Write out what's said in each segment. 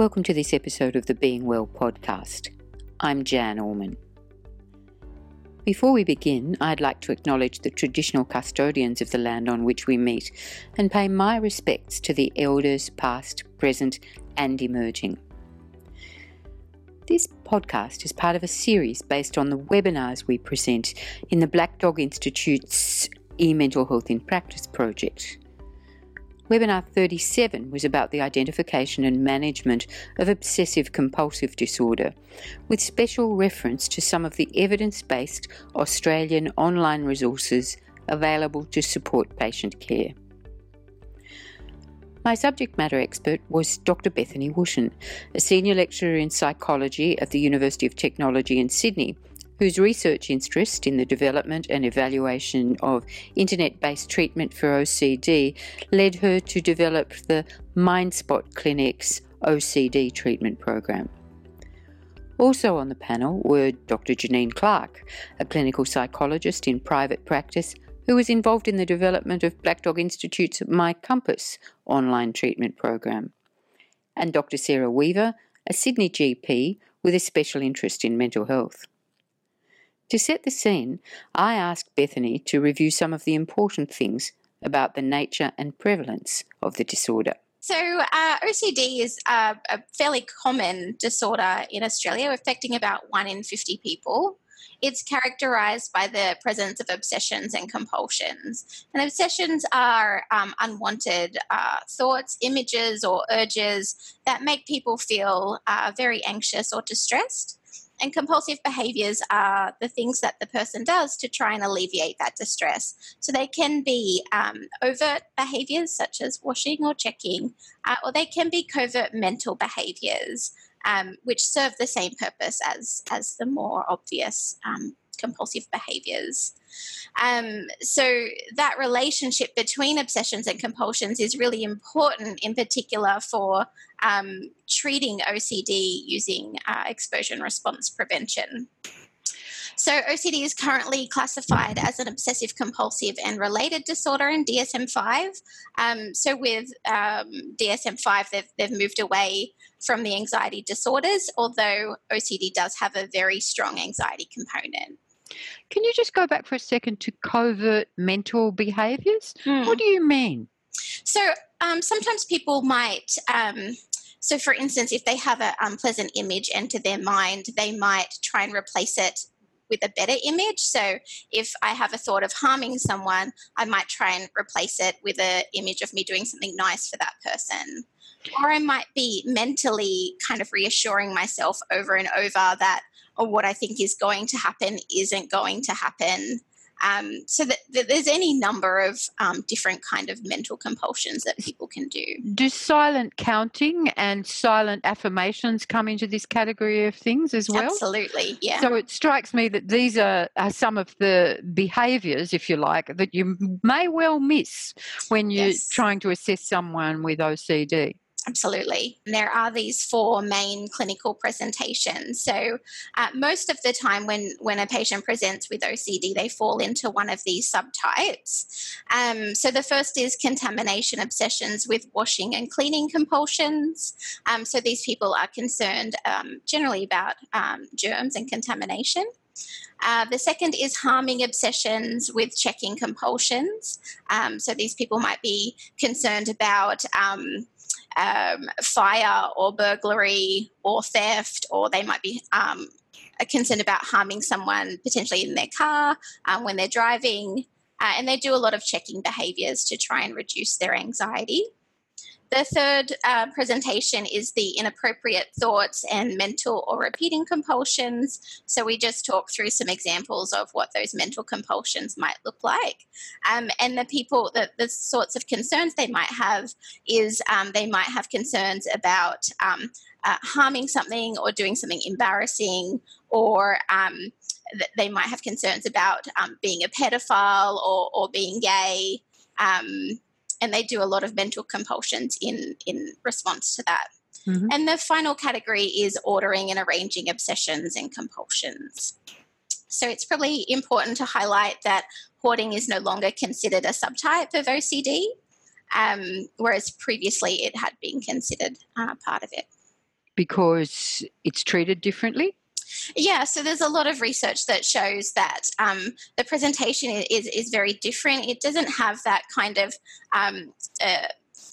Welcome to this episode of the Being Well podcast. I'm Jan Orman. Before we begin, I'd like to acknowledge the traditional custodians of the land on which we meet and pay my respects to the elders past, present, and emerging. This podcast is part of a series based on the webinars we present in the Black Dog Institute's e Mental Health in Practice project. Webinar 37 was about the identification and management of obsessive compulsive disorder, with special reference to some of the evidence based Australian online resources available to support patient care. My subject matter expert was Dr. Bethany Wootton, a senior lecturer in psychology at the University of Technology in Sydney whose research interest in the development and evaluation of internet based treatment for OCD led her to develop the MindSpot Clinic's OCD treatment program. Also on the panel were Dr. Janine Clark, a clinical psychologist in private practice who was involved in the development of Black Dog Institute's My Compass online treatment program, and Dr. Sarah Weaver, a Sydney GP with a special interest in mental health. To set the scene, I asked Bethany to review some of the important things about the nature and prevalence of the disorder. So, uh, OCD is a, a, fairly common disorder in Australia, affecting about 1 in 50 people. It's characterized by the presence of obsessions and compulsions. And obsessions are um, unwanted uh, thoughts, images, or urges that make people feel uh, very anxious or distressed. And compulsive behaviors are the things that the person does to try and alleviate that distress. So they can be um, overt behaviors such as washing or checking, uh, or they can be covert mental behaviors. Um, which serve the same purpose as as the more obvious um, compulsive behaviors. Um, so that relationship between obsessions and compulsions is really important, in particular for um, treating OCD using uh, exposure and response prevention. So, OCD is currently classified as an obsessive compulsive and related disorder in DSM 5. Um, so, with um, DSM 5, they've, they've moved away from the anxiety disorders, although OCD does have a very strong anxiety component. Can you just go back for a second to covert mental behaviors? Mm. What do you mean? So um, sometimes people might. Um, so, for instance, if they have an unpleasant image enter their mind, they might try and replace it with a better image. So, if I have a thought of harming someone, I might try and replace it with an image of me doing something nice for that person. Or I might be mentally kind of reassuring myself over and over that or what I think is going to happen isn't going to happen. Um, so that, that, there's any number of um, different kind of mental compulsions that people can do. Do silent counting and silent affirmations come into this category of things as well? Absolutely, yeah. So it strikes me that these are, are some of the behaviours, if you like, that you may well miss when you're yes. trying to assess someone with OCD. Absolutely. There are these four main clinical presentations. So, uh, most of the time, when, when a patient presents with OCD, they fall into one of these subtypes. Um, so, the first is contamination obsessions with washing and cleaning compulsions. Um, so, these people are concerned um, generally about um, germs and contamination. Uh, the second is harming obsessions with checking compulsions. Um, so these people might be concerned about um, fire or burglary or theft, or they might be um, concerned about harming someone potentially in their car um, when they're driving. Uh, and they do a lot of checking behaviors to try and reduce their anxiety. The third uh, presentation is the inappropriate thoughts and mental or repeating compulsions. So we just talk through some examples of what those mental compulsions might look like. Um, and the people, the, the sorts of concerns they might have is um, they might have concerns about um, uh, harming something or doing something embarrassing or um, they might have concerns about um, being a pedophile or, or being gay. Um, and they do a lot of mental compulsions in in response to that. Mm-hmm. And the final category is ordering and arranging obsessions and compulsions. So it's probably important to highlight that hoarding is no longer considered a subtype of OCD, um, whereas previously it had been considered uh, part of it. because it's treated differently? Yeah, so there's a lot of research that shows that um, the presentation is, is very different. It doesn't have that kind of um, uh,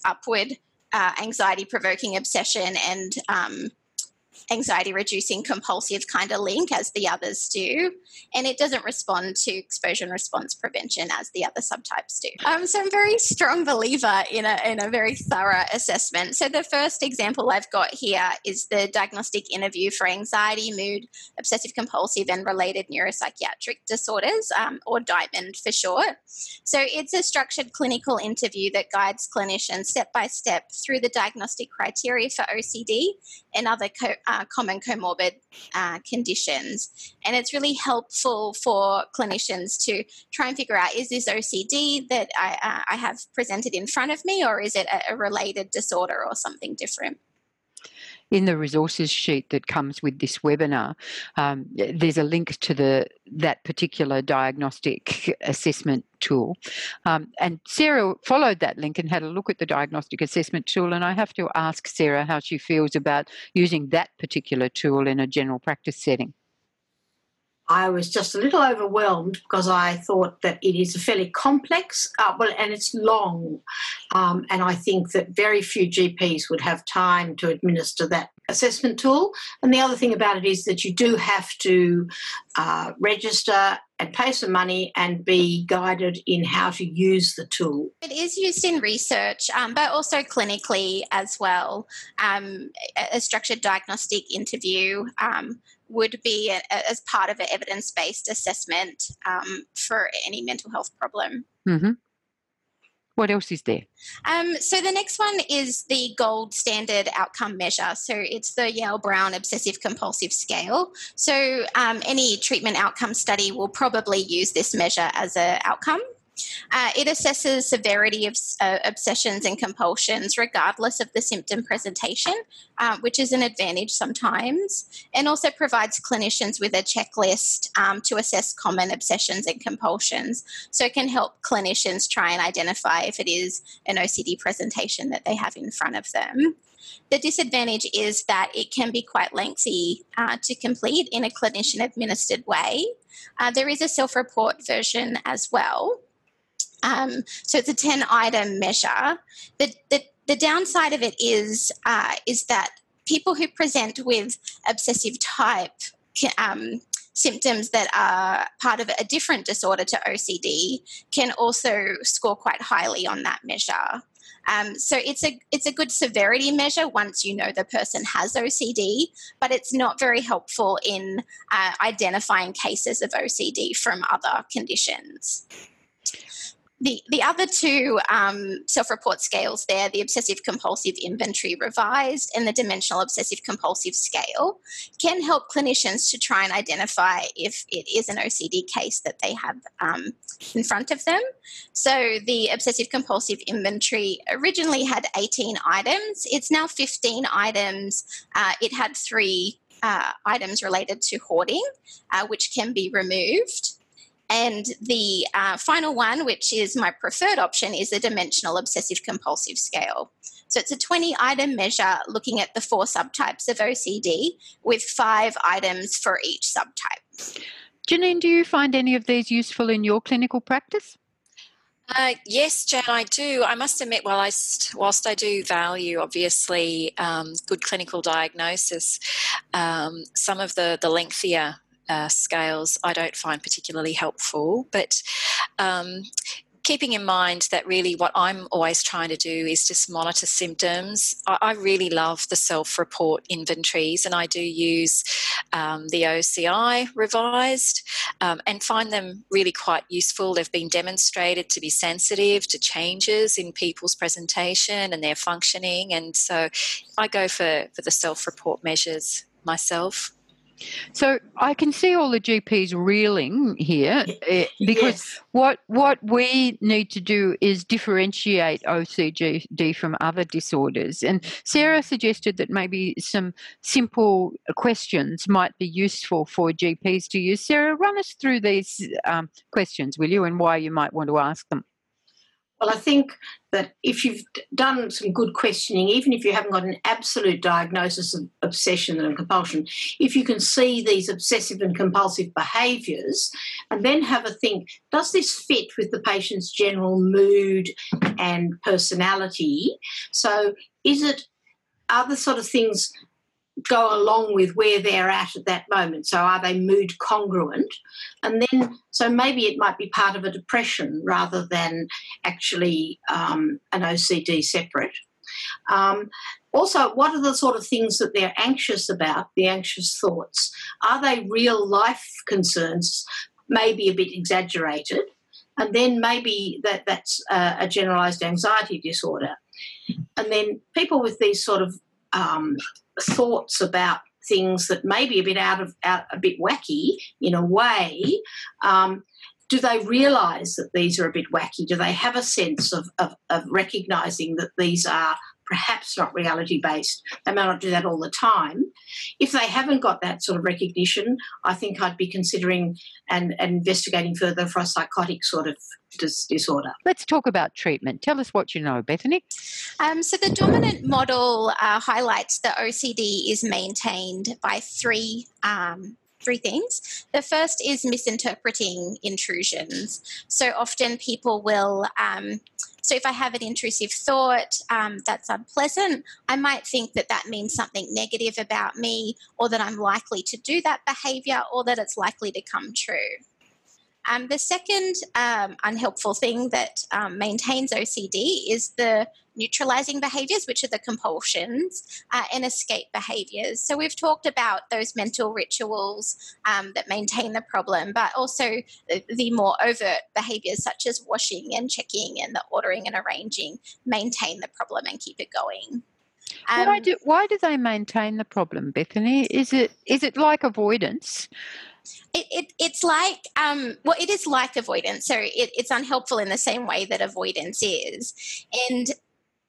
upward uh, anxiety provoking obsession and um, anxiety reducing compulsive kind of link as the others do. And it doesn't respond to exposure and response prevention as the other subtypes do. Um, so I'm a very strong believer in a, in a very thorough assessment. So the first example I've got here is the diagnostic interview for anxiety, mood, obsessive compulsive, and related neuropsychiatric disorders, um, or DIAMOND for short. So it's a structured clinical interview that guides clinicians step by step through the diagnostic criteria for OCD and other co- uh, common comorbid uh, conditions. And it's really helpful for clinicians to try and figure out is this OCD that I, uh, I have presented in front of me, or is it a, a related disorder or something different? In the resources sheet that comes with this webinar, um, there's a link to the that particular diagnostic assessment tool. Um, and Sarah followed that link and had a look at the diagnostic assessment tool. And I have to ask Sarah how she feels about using that particular tool in a general practice setting. I was just a little overwhelmed because I thought that it is a fairly complex, uh, well, and it's long. Um, and I think that very few GPs would have time to administer that assessment tool. And the other thing about it is that you do have to uh, register and pay some money and be guided in how to use the tool. It is used in research, um, but also clinically as well. Um, a structured diagnostic interview um, would be a, a, as part of an evidence based assessment um, for any mental health problem. Mm-hmm. What else is there? Um, so the next one is the gold standard outcome measure. So it's the Yale Brown Obsessive Compulsive Scale. So um, any treatment outcome study will probably use this measure as an outcome. Uh, it assesses severity of uh, obsessions and compulsions regardless of the symptom presentation, uh, which is an advantage sometimes, and also provides clinicians with a checklist um, to assess common obsessions and compulsions. So it can help clinicians try and identify if it is an OCD presentation that they have in front of them. The disadvantage is that it can be quite lengthy uh, to complete in a clinician administered way. Uh, there is a self report version as well. Um, so it's a 10 item measure. The, the, the downside of it is, uh, is that people who present with obsessive type um, symptoms that are part of a different disorder to OCD can also score quite highly on that measure. Um, so it's a it's a good severity measure once you know the person has OCD, but it's not very helpful in uh, identifying cases of OCD from other conditions the, the other two um, self report scales there, the obsessive compulsive inventory revised and the dimensional obsessive compulsive scale, can help clinicians to try and identify if it is an OCD case that they have um, in front of them. So the obsessive compulsive inventory originally had 18 items, it's now 15 items. Uh, it had three uh, items related to hoarding, uh, which can be removed. And the uh, final one, which is my preferred option, is the dimensional obsessive compulsive scale. So it's a 20 item measure looking at the four subtypes of OCD with five items for each subtype. Janine, do you find any of these useful in your clinical practice? Uh, yes, Jan, I do. I must admit, whilst, whilst I do value, obviously, um, good clinical diagnosis, um, some of the, the lengthier uh, scales I don't find particularly helpful. But um, keeping in mind that really what I'm always trying to do is just monitor symptoms. I, I really love the self report inventories and I do use um, the OCI revised um, and find them really quite useful. They've been demonstrated to be sensitive to changes in people's presentation and their functioning. And so I go for, for the self report measures myself. So I can see all the GPs reeling here eh, because yes. what what we need to do is differentiate OCD from other disorders. And Sarah suggested that maybe some simple questions might be useful for GPs to use. Sarah, run us through these um, questions, will you, and why you might want to ask them. Well, I think that if you've done some good questioning, even if you haven't got an absolute diagnosis of obsession and compulsion, if you can see these obsessive and compulsive behaviours and then have a think, does this fit with the patient's general mood and personality? So, is it are the sort of things go along with where they're at at that moment. So, are they mood congruent? And then, so maybe it might be part of a depression rather than actually um, an OCD separate. Um, also, what are the sort of things that they're anxious about, the anxious thoughts? Are they real life concerns, maybe a bit exaggerated? And then maybe that, that's a, a generalized anxiety disorder. And then people with these sort of um, thoughts about things that may be a bit out of out a bit wacky in a way um, do they realize that these are a bit wacky? Do they have a sense of, of, of recognizing that these are perhaps not reality based. They may not do that all the time. If they haven't got that sort of recognition, I think I'd be considering and, and investigating further for a psychotic sort of dis- disorder. Let's talk about treatment. Tell us what you know, Bethany. Um, so, the dominant model uh, highlights that OCD is maintained by three um, three things. The first is misinterpreting intrusions. So often people will um, so if I have an intrusive thought um, that's unpleasant, I might think that that means something negative about me, or that I'm likely to do that behavior, or that it's likely to come true. Um, the second um, unhelpful thing that um, maintains OCD is the neutralizing behaviors, which are the compulsions, uh, and escape behaviors. So we've talked about those mental rituals um, that maintain the problem, but also the, the, more overt behaviors such as washing and checking and the ordering and arranging maintain the problem and keep it going. Um, why do why do they maintain the problem, Bethany? Is it is it like avoidance? It, it, it's like um, well it is like avoidance so it, it's unhelpful in the same way that avoidance is and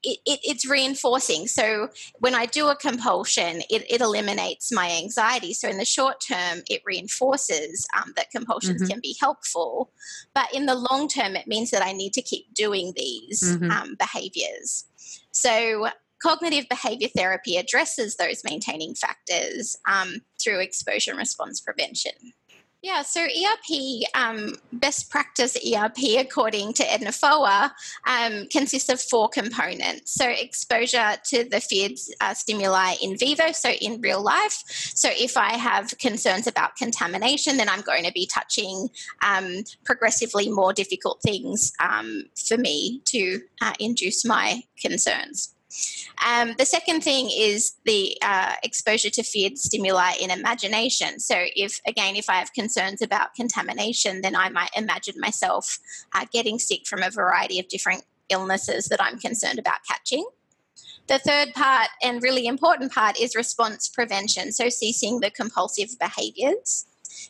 it, it, it's reinforcing. So when I do a compulsion, it, it, eliminates my anxiety. So in the short term, it reinforces um, that compulsions mm-hmm. can be helpful. But in the long term, it means that I need to keep doing these mm-hmm. um, behaviors. So cognitive behavior therapy addresses those maintaining factors um, through exposure and response prevention. Yeah, so ERP, um, best practice ERP, according to Edna Foa, um, consists of four components. So, exposure to the feared uh, stimuli in vivo, so in real life. So, if I have concerns about contamination, then I'm going to be touching um, progressively more difficult things um, for me to uh, induce my concerns. Um, the second thing is the uh, exposure to feared stimuli in imagination. So, if again, if I have concerns about contamination, then I might imagine myself uh, getting sick from a variety of different illnesses that I'm concerned about catching. The third part and really important part is response prevention, so ceasing the compulsive behaviors.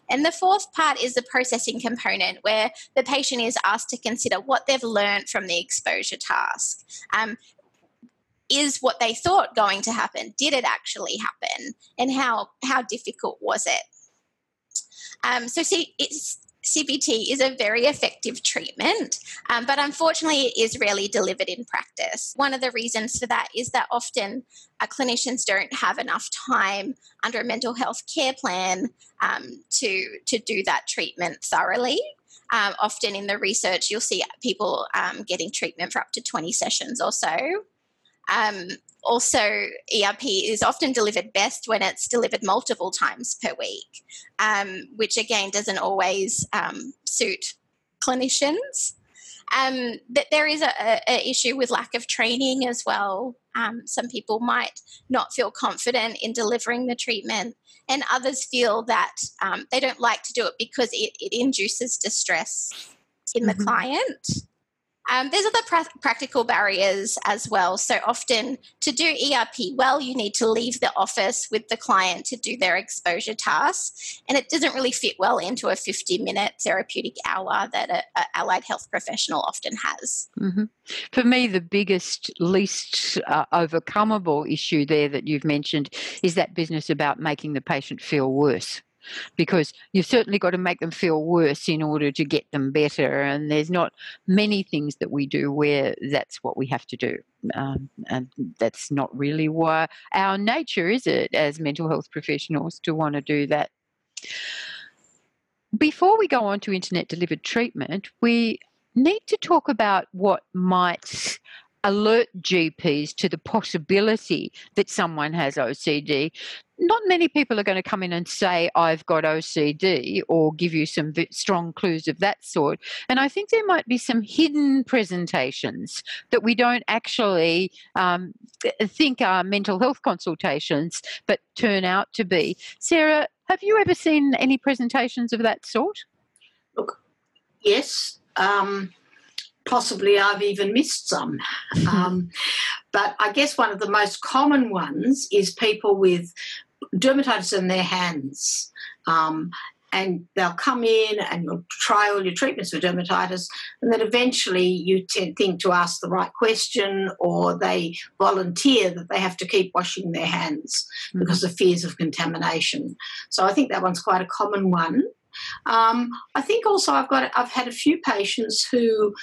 And the fourth part is the processing component, where the patient is asked to consider what they've learned from the exposure task. Um, is what they thought going to happen did it actually happen and how how difficult was it um, so see it's CBT is a very effective treatment, um, but unfortunately, it is rarely delivered in practice. One of the reasons for that is that often uh, clinicians don't have enough time under a mental health care plan um, to, to do that treatment thoroughly. Um, often in the research, you'll see people um, getting treatment for up to 20 sessions or so. Um, also, ERP is often delivered best when it's delivered multiple times per week, um, which again doesn't always um, suit clinicians. Um, that there is a, a, issue with lack of training as well. Um, some people might not feel confident in delivering the treatment, and others feel that um, they don't like to do it because it, it induces distress in mm-hmm. the client. Um, there's other pra- practical barriers as well. So often to do ERP well, you need to leave the office with the client to do their exposure tasks, and it doesn't really fit well into a 50 minute therapeutic hour that an allied health professional often has. Mm-hmm. For me, the biggest, least uh, overcomable issue there that you've mentioned is that business about making the patient feel worse. Because you've certainly got to make them feel worse in order to get them better. And there's not many things that we do where that's what we have to do. Um, and that's not really why our nature is it as mental health professionals to want to do that. Before we go on to internet delivered treatment, we need to talk about what might alert GPs to the possibility that someone has OCD. Not many people are going to come in and say, I've got OCD, or give you some strong clues of that sort. And I think there might be some hidden presentations that we don't actually um, think are mental health consultations, but turn out to be. Sarah, have you ever seen any presentations of that sort? Look, yes. Um, possibly I've even missed some. Um, but I guess one of the most common ones is people with dermatitis in their hands. Um, and they'll come in and you'll try all your treatments for dermatitis, and then eventually you think to ask the right question, or they volunteer that they have to keep washing their hands mm-hmm. because of fears of contamination. So I think that one's quite a common one. Um, I think also I've got I've had a few patients who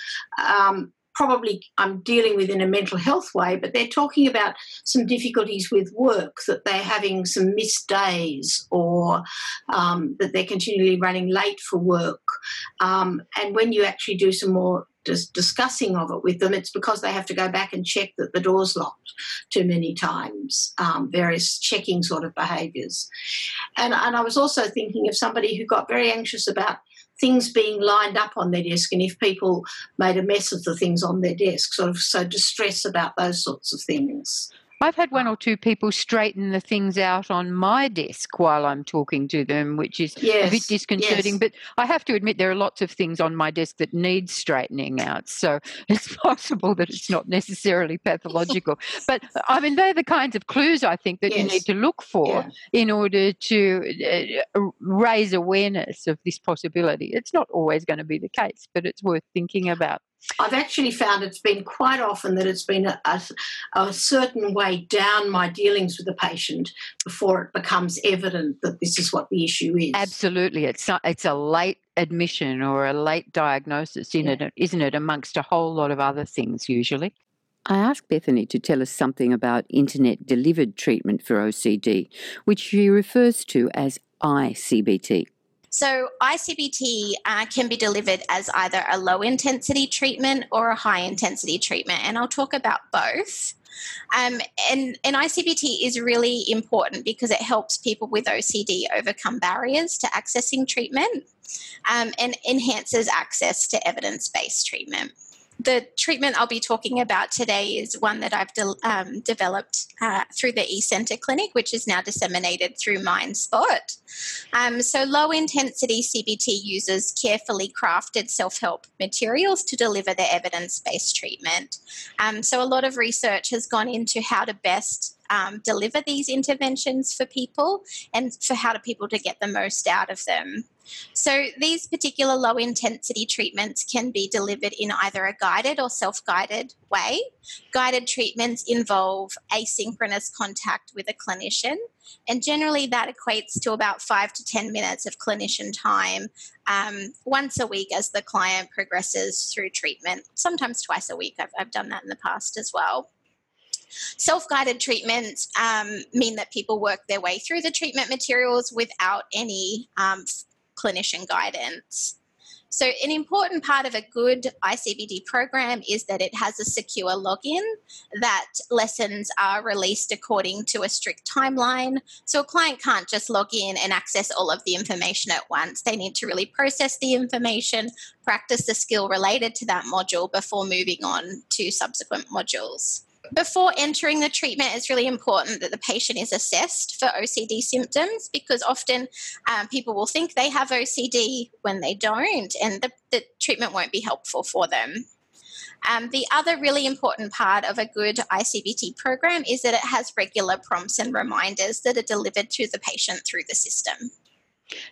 um, probably I'm dealing with in a mental health way, but they're talking about some difficulties with work, that they're having some missed days or um, that they're continually running late for work. Um, and when you actually do some more dis- discussing of it with them, it's because they have to go back and check that the door's locked too many times, um, various checking sort of behaviours. And, and I was also thinking of somebody who got very anxious about things being lined up on their desk and if people made a mess of the things on their desk, sort of so distress about those sorts of things. I've had one or two people straighten the things out on my desk while I'm talking to them, which is yes, a bit disconcerting. Yes. But I have to admit, there are lots of things on my desk that need straightening out. So it's possible that it's not necessarily pathological. but I mean, they're the kinds of clues I think that yes. you need to look for yeah. in order to uh, raise awareness of this possibility. It's not always going to be the case, but it's worth thinking about. I've actually found it's been quite often that it's been a, a, a, certain way down my dealings with the patient before it becomes evident that this is what the issue is. Absolutely, it's a, it's a late admission or a late diagnosis, in yeah. it, isn't it? Amongst a whole lot of other things, usually. I asked Bethany to tell us something about internet delivered treatment for OCD, which she refers to as iCBT. So, ICBT uh, can be delivered as either a low intensity treatment or a high intensity treatment, and I'll talk about both. Um, and, and ICBT is really important because it helps people with OCD overcome barriers to accessing treatment um, and enhances access to evidence based treatment the treatment I'll be talking about today is one that I've de- um, developed uh, through the eCentre Clinic, which is now disseminated through MindSpot. Um, so, low intensity CBT uses carefully crafted self help materials to deliver the evidence based treatment. Um, so, a lot of research has gone into how to best um, deliver these interventions for people and for how do people to get the most out of them. So, these particular low intensity treatments can be delivered in either a guided or self guided way. Guided treatments involve asynchronous contact with a clinician, and generally that equates to about five to 10 minutes of clinician time um, once a week as the client progresses through treatment, sometimes twice a week. I've, I've done that in the past as well. Self guided treatments um, mean that people work their way through the treatment materials without any um, clinician guidance. So, an important part of a good ICBT program is that it has a secure login, that lessons are released according to a strict timeline. So, a client can't just log in and access all of the information at once. They need to really process the information, practice the skill related to that module before moving on to subsequent modules. Before entering the treatment, it's really important that the patient is assessed for OCD symptoms because often um, people will think they have OCD when they don't, and the, the treatment won't be helpful for them. Um, the other really important part of a good ICBT program is that it has regular prompts and reminders that are delivered to the patient through the system.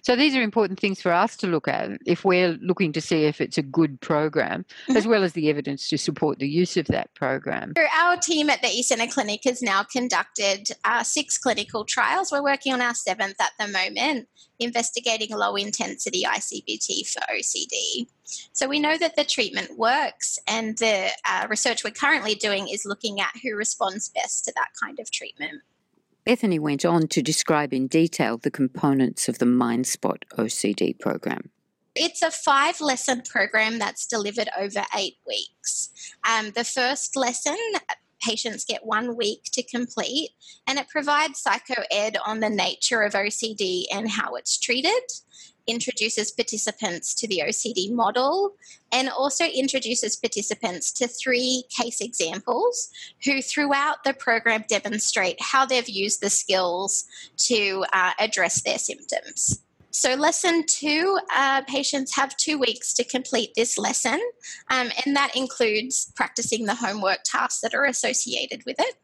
So these are important things for us to look at if we're looking to see if it's a good program, mm-hmm. as well as the evidence to support the use of that program. So our team at the eCentre Clinic has now conducted uh, six clinical trials. We're working on our seventh at the moment, investigating low intensity ICBT for OCD. So we know that the treatment works, and the uh, research we're currently doing is looking at who responds best to that kind of treatment. Bethany went on to describe in detail the components of the MindSpot OCD program. It's a five lesson program that's delivered over eight weeks. Um, the first lesson, patients get one week to complete, and it provides psycho ed on the nature of OCD and how it's treated introduces participants to the OCD model and also introduces participants to three case examples who, throughout the program, demonstrate how they've used the skills to uh, address their symptoms. So, lesson two, uh, patients have two weeks to complete this lesson, um, and that includes practicing the homework tasks that are associated with it.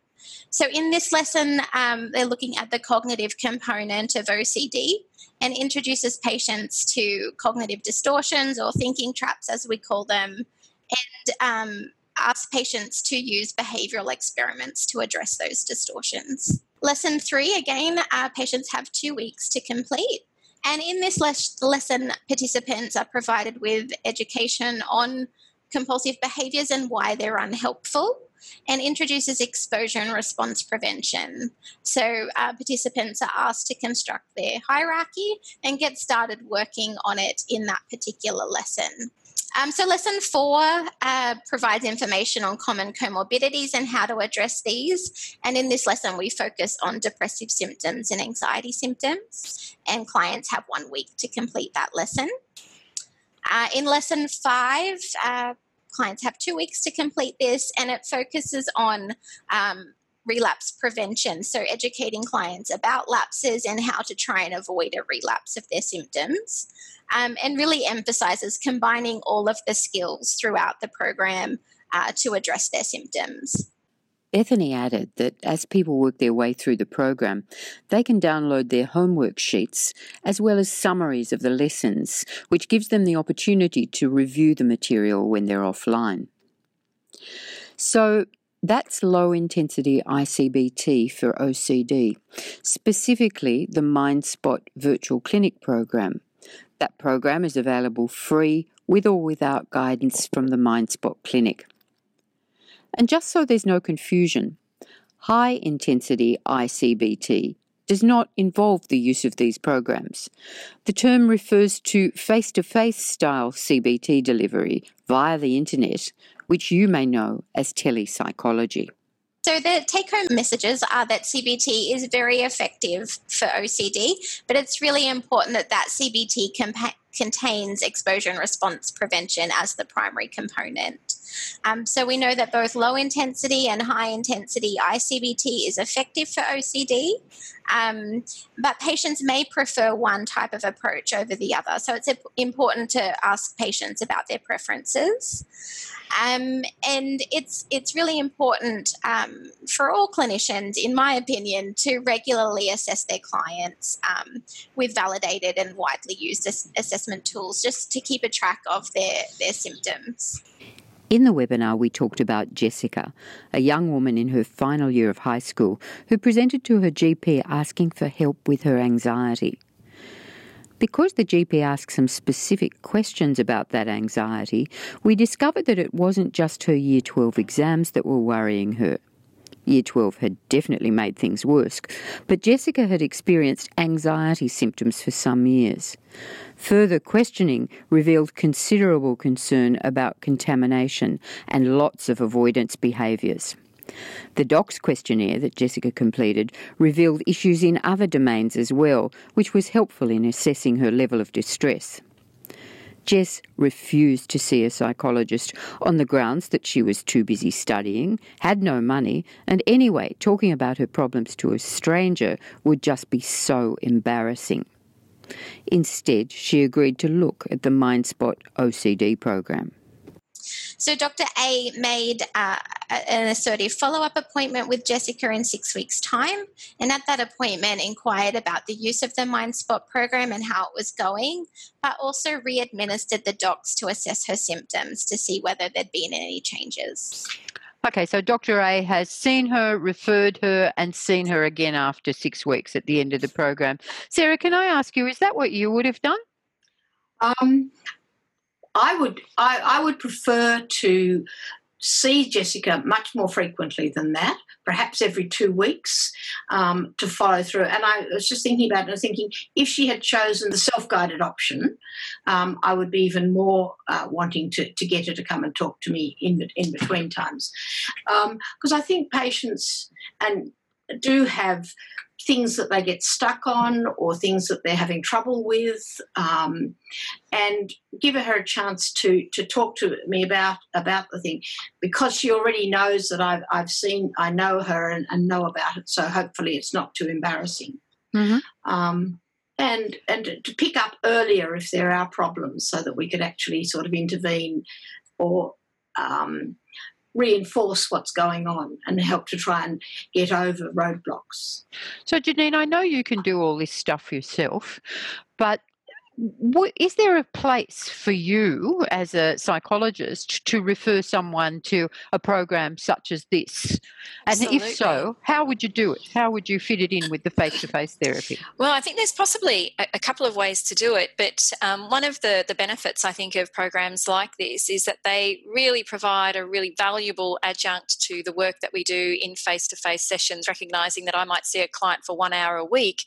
So, in this lesson, um, they're looking at the cognitive component of OCD and introduces patients to cognitive distortions or thinking traps, as we call them, and um, asks patients to use behavioral experiments to address those distortions. Lesson three again, uh, patients have two weeks to complete. And in this les- lesson, participants are provided with education on compulsive behaviors and why they're unhelpful and introduces exposure and response prevention. So, uh, participants are asked to construct their hierarchy and get started working on it in that particular lesson. Um, so, lesson four uh, provides information on common comorbidities and how to address these. And in this lesson, we focus on depressive symptoms and anxiety symptoms, and clients have one week to complete that lesson. Uh, in lesson five, uh, clients have two weeks to complete this, and it focuses on um, relapse prevention. So, educating clients about lapses and how to try and avoid a relapse of their symptoms, um, and really emphasizes combining all of the skills throughout the program uh, to address their symptoms. Bethany added that as people work their way through the program, they can download their homework sheets as well as summaries of the lessons, which gives them the opportunity to review the material when they're offline. So, that's low intensity ICBT for OCD, specifically the MindSpot virtual clinic program. That program is available free with or without guidance from the MindSpot clinic. And just so there's no confusion, high intensity ICBT does not involve the use of these programs. The term refers to face to face style CBT delivery via the internet, which you may know as telepsychology. So, the take home messages are that CBT is very effective for OCD, but it's really important that that CBT compa- contains exposure and response prevention as the primary component. Um, so we know that both low intensity and high intensity ICBT is effective for OCD, um, but patients may prefer one type of approach over the other. So it's important to ask patients about their preferences. Um, and it's it's really important um, for all clinicians, in my opinion, to regularly assess their clients um, with validated and widely used assessment tools, just to keep a track of their their symptoms. In the webinar, we talked about Jessica, a young woman in her final year of high school who presented to her GP asking for help with her anxiety. Because the GP asked some specific questions about that anxiety, we discovered that it wasn't just her Year 12 exams that were worrying her. Year 12 had definitely made things worse, but Jessica had experienced anxiety symptoms for some years. Further questioning revealed considerable concern about contamination and lots of avoidance behaviours. The DOCS questionnaire that Jessica completed revealed issues in other domains as well, which was helpful in assessing her level of distress. Jess refused to see a psychologist on the grounds that she was too busy studying, had no money, and anyway, talking about her problems to a stranger would just be so embarrassing. Instead, she agreed to look at the MindSpot OCD program. So Dr. A made uh, an assertive follow up appointment with Jessica in six weeks' time, and at that appointment, inquired about the use of the MindSpot program and how it was going, but also re administered the DOCS to assess her symptoms to see whether there'd been any changes. Okay, so Dr. A has seen her, referred her, and seen her again after six weeks at the end of the program. Sarah, can I ask you, is that what you would have done? Um, I would I, I would prefer to see Jessica much more frequently than that, perhaps every two weeks um, to follow through. And I was just thinking about it, was thinking if she had chosen the self guided option, um, I would be even more uh, wanting to, to get her to come and talk to me in, in between times. Because um, I think patients and do have things that they get stuck on or things that they're having trouble with, um, and give her a chance to to talk to me about about the thing because she already knows that I've I've seen I know her and, and know about it. So hopefully it's not too embarrassing. Mm-hmm. Um, and and to pick up earlier if there are problems, so that we could actually sort of intervene or um, reinforce what's going on and help to try and get over roadblocks. So, Janine, I know you can do all this stuff yourself, but is there a place for you as a psychologist to refer someone to a program such as this? And Absolutely. if so, how would you do it? How would you fit it in with the face to face therapy? Well, I think there's possibly a, a, couple of ways to do it, but um, one of the, the benefits I think of programs like this is that they really provide a really valuable adjunct to the work that we do in face to face sessions, recognizing that I might see a client for one hour a week.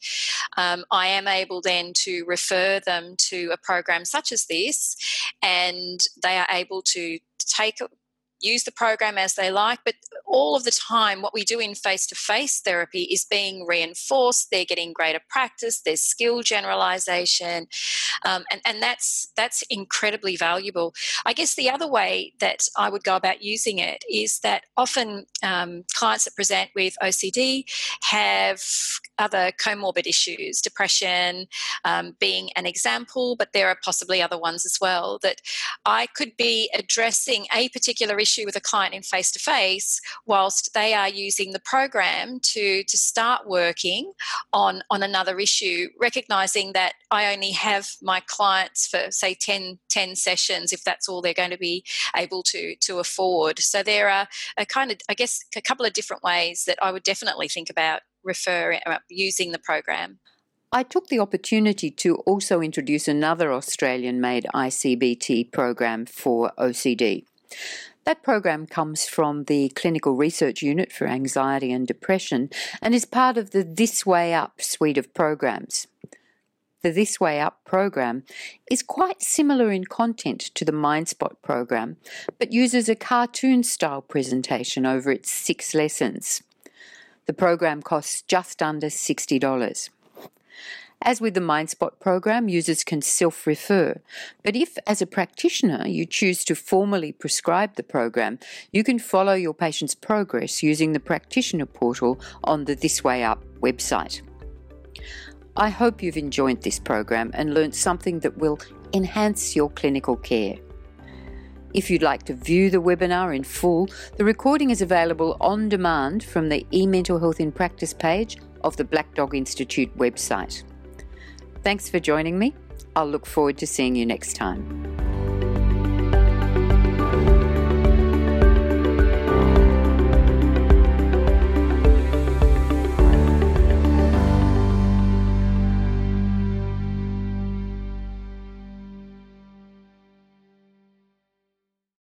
Um, I am able then to refer them them to a program such as this and they are able to take use the program as they like, but all of the time, what we do in face to face therapy is being reinforced. They're getting greater practice, there's skill generalization, um, and, and that's, that's incredibly valuable. I guess the other way that I would go about using it is that often um, clients that present with OCD have other comorbid issues, depression um, being an example, but there are possibly other ones as well. That I could be addressing a particular issue issue with a client in face to face whilst they are using the program to to start working on on another issue recognizing that I only have my clients for say 10, 10 sessions if that's all they're going to be able to to afford so there are a kind of I guess a couple of different ways that I would definitely think about refer uh, using the program I took the opportunity to also introduce another Australian made ICBT program for OCD. That program comes from the Clinical Research Unit for Anxiety and Depression and is part of the This Way Up suite of programs. The This Way Up program is quite similar in content to the MindSpot program, but uses a cartoon style presentation over its six lessons. The program costs just under $60. As with the MindSpot program, users can self refer. But if, as a practitioner, you choose to formally prescribe the program, you can follow your patient's progress using the practitioner portal on the This Way Up website. I hope you've enjoyed this program and learnt something that will enhance your clinical care. If you'd like to view the webinar in full, the recording is available on demand from the eMental Health in Practice page of the Black Dog Institute website. Thanks for joining me. I'll look forward to seeing you next time.